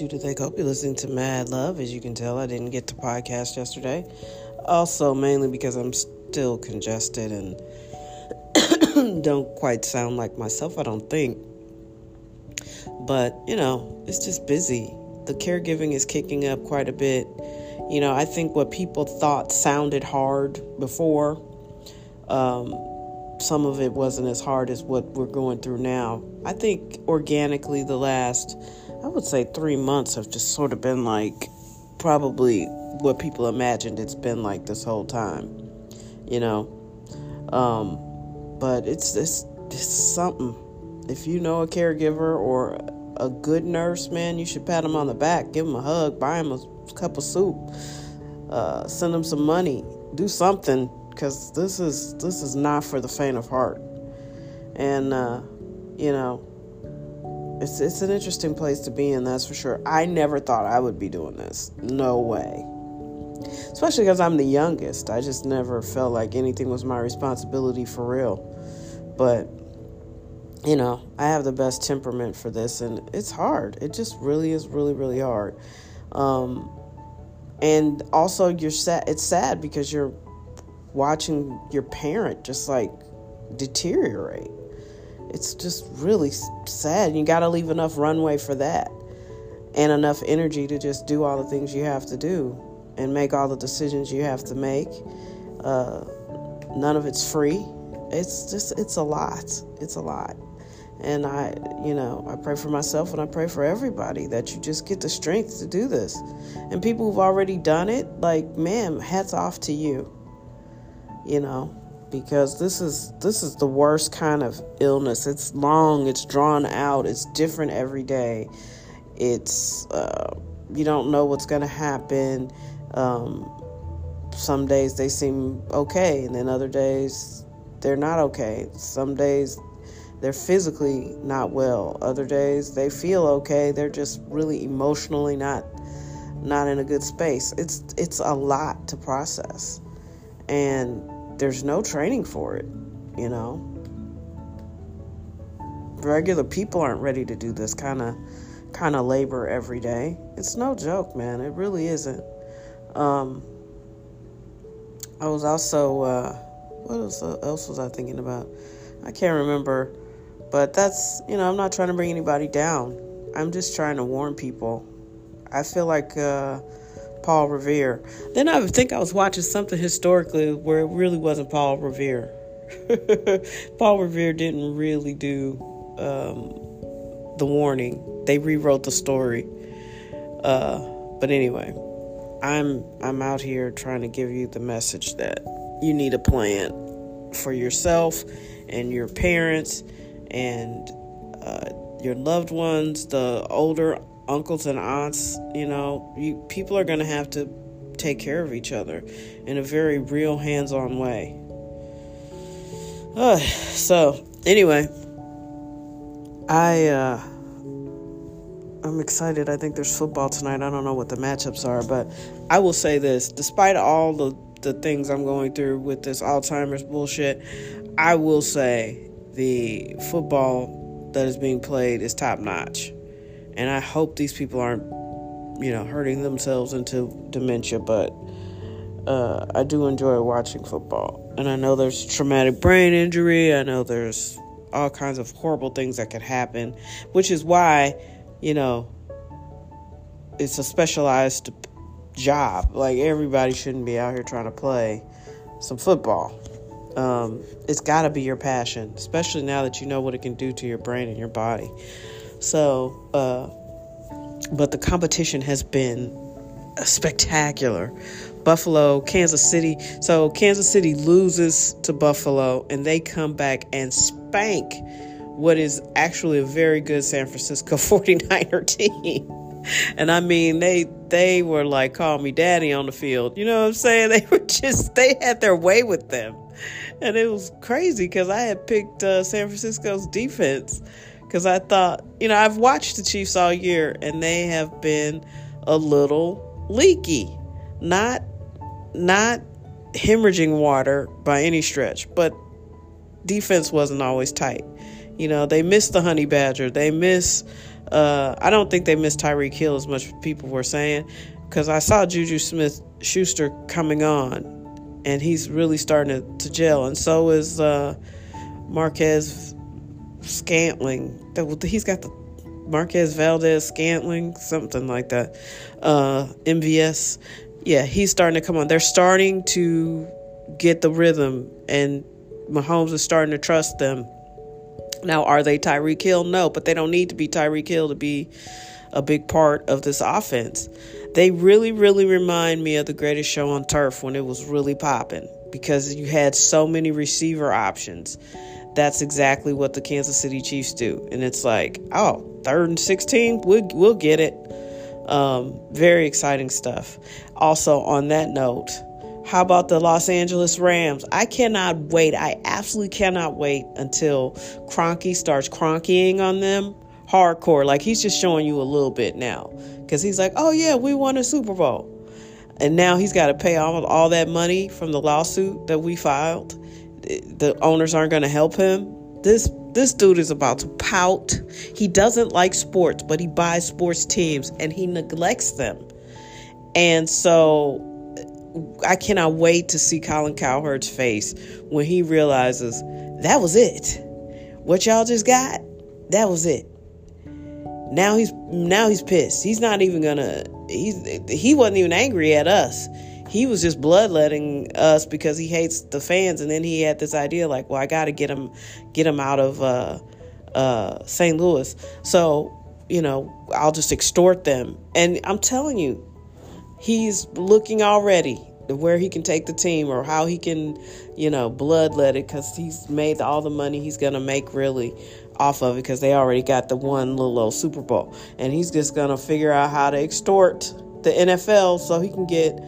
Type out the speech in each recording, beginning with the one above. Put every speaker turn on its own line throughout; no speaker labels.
Judith I hope you're listening to Mad Love. As you can tell, I didn't get to podcast yesterday. Also, mainly because I'm still congested and don't quite sound like myself, I don't think. But, you know, it's just busy. The caregiving is kicking up quite a bit. You know, I think what people thought sounded hard before, um, some of it wasn't as hard as what we're going through now. I think organically, the last, I would say, three months have just sort of been like probably what people imagined it's been like this whole time, you know. Um, but it's it's something. If you know a caregiver or a good nurse, man, you should pat them on the back, give them a hug, buy them a cup of soup, uh, send them some money, do something because this is this is not for the faint of heart. And uh, you know, it's it's an interesting place to be in. That's for sure. I never thought I would be doing this. No way. Especially because I'm the youngest. I just never felt like anything was my responsibility for real. But you know, I have the best temperament for this, and it's hard. It just really is, really, really hard. Um, and also, you're sad. It's sad because you're watching your parent just like deteriorate. It's just really sad. You got to leave enough runway for that and enough energy to just do all the things you have to do and make all the decisions you have to make. Uh, none of it's free. It's just, it's a lot. It's a lot. And I, you know, I pray for myself and I pray for everybody that you just get the strength to do this. And people who've already done it, like, man, hats off to you you know because this is this is the worst kind of illness. It's long it's drawn out it's different every day. It's uh, you don't know what's going to happen. Um, some days they seem okay and then other days they're not okay. Some days they're physically not well. Other days they feel okay. They're just really emotionally not not in a good space. It's it's a lot to process. And there's no training for it, you know. Regular people aren't ready to do this kind of kind of labor every day. It's no joke, man. It really isn't. Um, I was also uh, what else, else was I thinking about? I can't remember, but that's you know I'm not trying to bring anybody down. I'm just trying to warn people. I feel like uh, Paul Revere. Then I think I was watching something historically where it really wasn't Paul Revere. Paul Revere didn't really do um, the warning. They rewrote the story. Uh, but anyway, I'm I'm out here trying to give you the message that you need a plan for yourself and your parents and uh, your loved ones, the older uncles and aunts, you know, you, people are going to have to take care of each other in a very real hands-on way. Uh, so, anyway, I uh I'm excited. I think there's football tonight. I don't know what the matchups are, but I will say this, despite all the the things I'm going through with this Alzheimer's bullshit, I will say the football that is being played is top notch. And I hope these people aren't, you know, hurting themselves into dementia, but uh, I do enjoy watching football. And I know there's traumatic brain injury, I know there's all kinds of horrible things that could happen, which is why, you know, it's a specialized job. Like everybody shouldn't be out here trying to play some football. Um, it's got to be your passion, especially now that you know what it can do to your brain and your body. So, uh, but the competition has been spectacular. Buffalo, Kansas City. So Kansas City loses to Buffalo and they come back and spank what is actually a very good San Francisco 49er team. And I mean, they they were like call me daddy on the field. You know what I'm saying? They were just they had their way with them. And it was crazy cuz I had picked uh, San Francisco's defense because I thought, you know, I've watched the Chiefs all year and they have been a little leaky. Not not hemorrhaging water by any stretch, but defense wasn't always tight. You know, they missed the honey badger, they miss Uh, I don't think they missed Tyreek Hill as much as people were saying because I saw Juju Smith Schuster coming on, and he's really starting to, to gel, and so is uh, Marquez Scantling. He's got the Marquez Valdes Scantling, something like that. Uh, MVS. Yeah, he's starting to come on. They're starting to get the rhythm, and Mahomes is starting to trust them. Now, are they Tyreek Hill? No, but they don't need to be Tyreek Hill to be a big part of this offense. They really, really remind me of the greatest show on turf when it was really popping because you had so many receiver options. That's exactly what the Kansas City Chiefs do. And it's like, oh, third and 16, we'll, we'll get it. Um, very exciting stuff. Also, on that note, how about the Los Angeles Rams? I cannot wait. I absolutely cannot wait until Kroenke starts cronkying on them hardcore. Like he's just showing you a little bit now. Because he's like, oh, yeah, we won a Super Bowl. And now he's got to pay all, all that money from the lawsuit that we filed. The owners aren't going to help him. This this dude is about to pout. He doesn't like sports, but he buys sports teams and he neglects them. And so I cannot wait to see Colin Cowherd's face when he realizes that was it. What y'all just got, that was it. Now he's now he's pissed. He's not even gonna. He's he wasn't even angry at us. He was just bloodletting us because he hates the fans. And then he had this idea like, well, I got to get him, get him out of uh, uh, St. Louis. So you know, I'll just extort them. And I'm telling you, he's looking already where he can take the team or how he can, you know, bloodlet it because he's made all the money he's going to make really off of it because they already got the one little old Super Bowl. And he's just going to figure out how to extort the NFL so he can get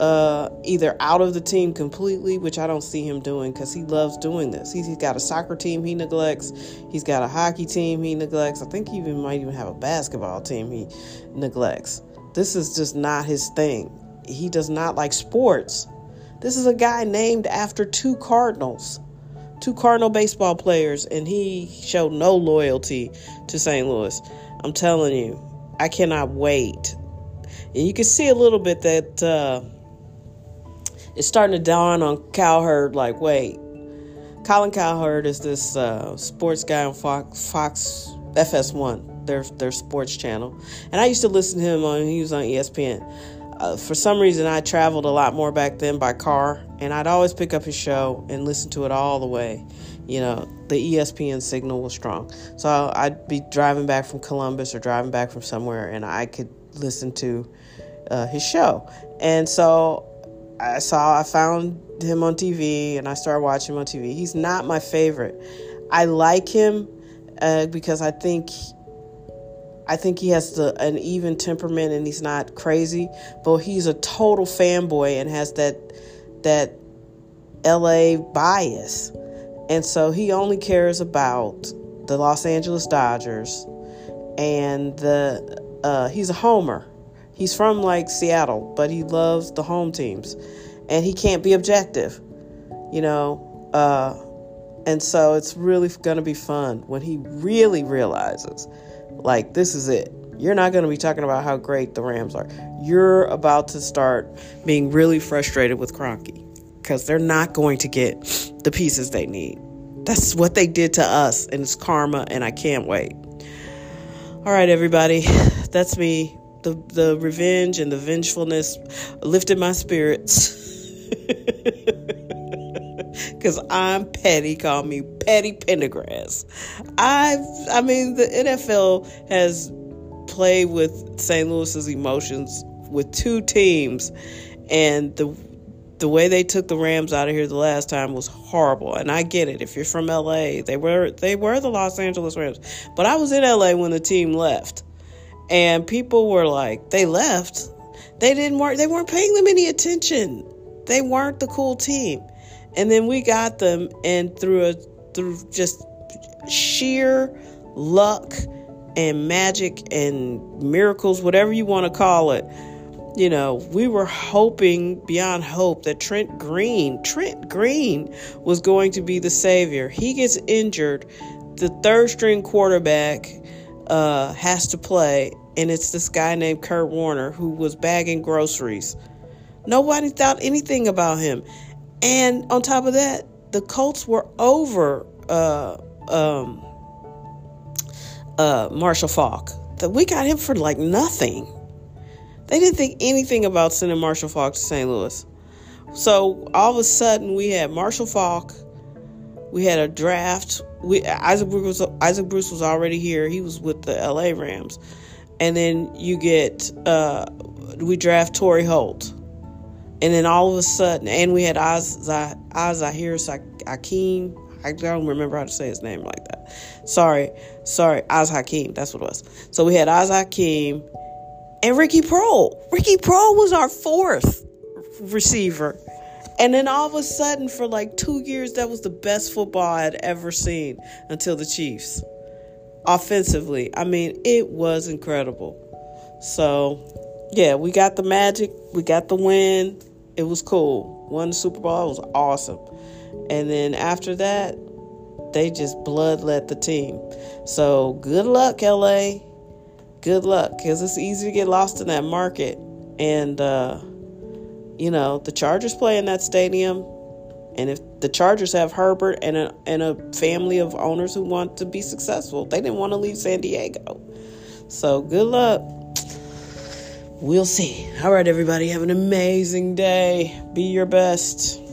uh, either out of the team completely, which I don't see him doing because he loves doing this. He's, he's got a soccer team he neglects, he's got a hockey team he neglects. I think he even might even have a basketball team he neglects. This is just not his thing. He does not like sports. This is a guy named after two Cardinals, two Cardinal baseball players, and he showed no loyalty to St. Louis. I'm telling you, I cannot wait. And you can see a little bit that uh, it's starting to dawn on Cowherd like, wait, Colin Cowherd is this uh, sports guy on Fox, Fox FS1 their their sports channel. And I used to listen to him on he was on ESPN. Uh, for some reason, I traveled a lot more back then by car, and I'd always pick up his show and listen to it all the way. You know, the ESPN signal was strong, so I'd be driving back from Columbus or driving back from somewhere, and I could listen to uh, his show. And so I saw, I found him on TV, and I started watching him on TV. He's not my favorite. I like him uh, because I think I think he has the, an even temperament and he's not crazy, but he's a total fanboy and has that that LA bias. And so he only cares about the Los Angeles Dodgers and the uh, he's a homer. He's from like Seattle, but he loves the home teams and he can't be objective. You know, uh, and so it's really going to be fun when he really realizes like, this is it. You're not going to be talking about how great the Rams are. You're about to start being really frustrated with Kroenke because they're not going to get the pieces they need. That's what they did to us, and it's karma, and I can't wait. All right, everybody, that's me. The, the revenge and the vengefulness lifted my spirits. because I'm petty. Call me Petty Pendergrass. I, I mean, the NFL has played with St. Louis's emotions with two teams, and the the way they took the Rams out of here the last time was horrible. And I get it. If you're from LA, they were they were the Los Angeles Rams. But I was in LA when the team left. And people were like, they left. They didn't work they weren't paying them any attention. They weren't the cool team. And then we got them, and through a through just sheer luck and magic and miracles, whatever you want to call it, you know, we were hoping beyond hope that Trent Green, Trent Green was going to be the savior. He gets injured. The third string quarterback uh, has to play, and it's this guy named Kurt Warner who was bagging groceries. Nobody thought anything about him. And on top of that, the Colts were over uh, um, uh, Marshall. That we got him for like nothing. They didn't think anything about sending Marshall Faulk to St. Louis. So all of a sudden, we had Marshall Faulk. We had a draft. We Isaac Bruce was Isaac Bruce was already here. He was with the L.A. Rams, and then you get uh, we draft Torry Holt, and then all of a sudden, and we had Az Azahir Hakim. I don't remember how to say his name like that. Sorry, sorry, Az Hakim. That's what it was. So we had Az Hakim and Ricky Proehl. Ricky Proehl was our fourth receiver. And then all of a sudden, for like two years, that was the best football I'd ever seen until the Chiefs. Offensively, I mean, it was incredible. So, yeah, we got the magic, we got the win. It was cool. Won the Super Bowl, it was awesome. And then after that, they just bloodlet the team. So, good luck, LA. Good luck, because it's easy to get lost in that market. And, uh, you know, the Chargers play in that stadium. And if the Chargers have Herbert and a, and a family of owners who want to be successful, they didn't want to leave San Diego. So good luck. We'll see. All right, everybody, have an amazing day. Be your best.